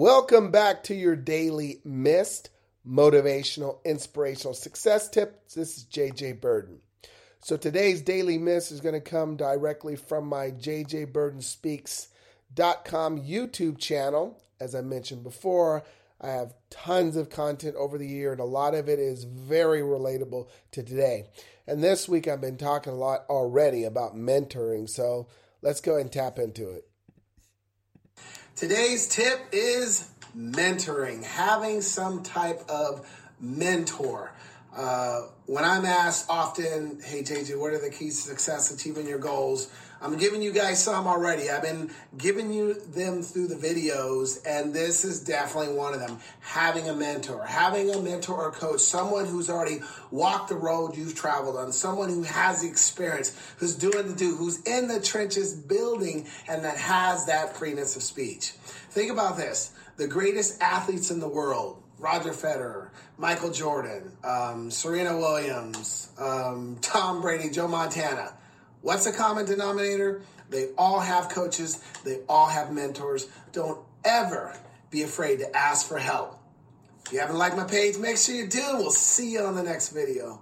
Welcome back to your daily missed motivational, inspirational success tips. This is JJ Birden. So today's daily miss is going to come directly from my JJ Birden Speaks.com YouTube channel. As I mentioned before, I have tons of content over the year, and a lot of it is very relatable to today. And this week, I've been talking a lot already about mentoring, so let's go and tap into it. Today's tip is mentoring, having some type of mentor. Uh, when I'm asked often, hey JJ, what are the keys to success achieving your goals? I'm giving you guys some already. I've been giving you them through the videos, and this is definitely one of them. Having a mentor, having a mentor or coach, someone who's already walked the road you've traveled on, someone who has the experience, who's doing the do, who's in the trenches building, and that has that freeness of speech. Think about this the greatest athletes in the world Roger Federer, Michael Jordan, um, Serena Williams, um, Tom Brady, Joe Montana. What's the common denominator? They all have coaches, they all have mentors. Don't ever be afraid to ask for help. If you haven't liked my page, make sure you do. We'll see you on the next video.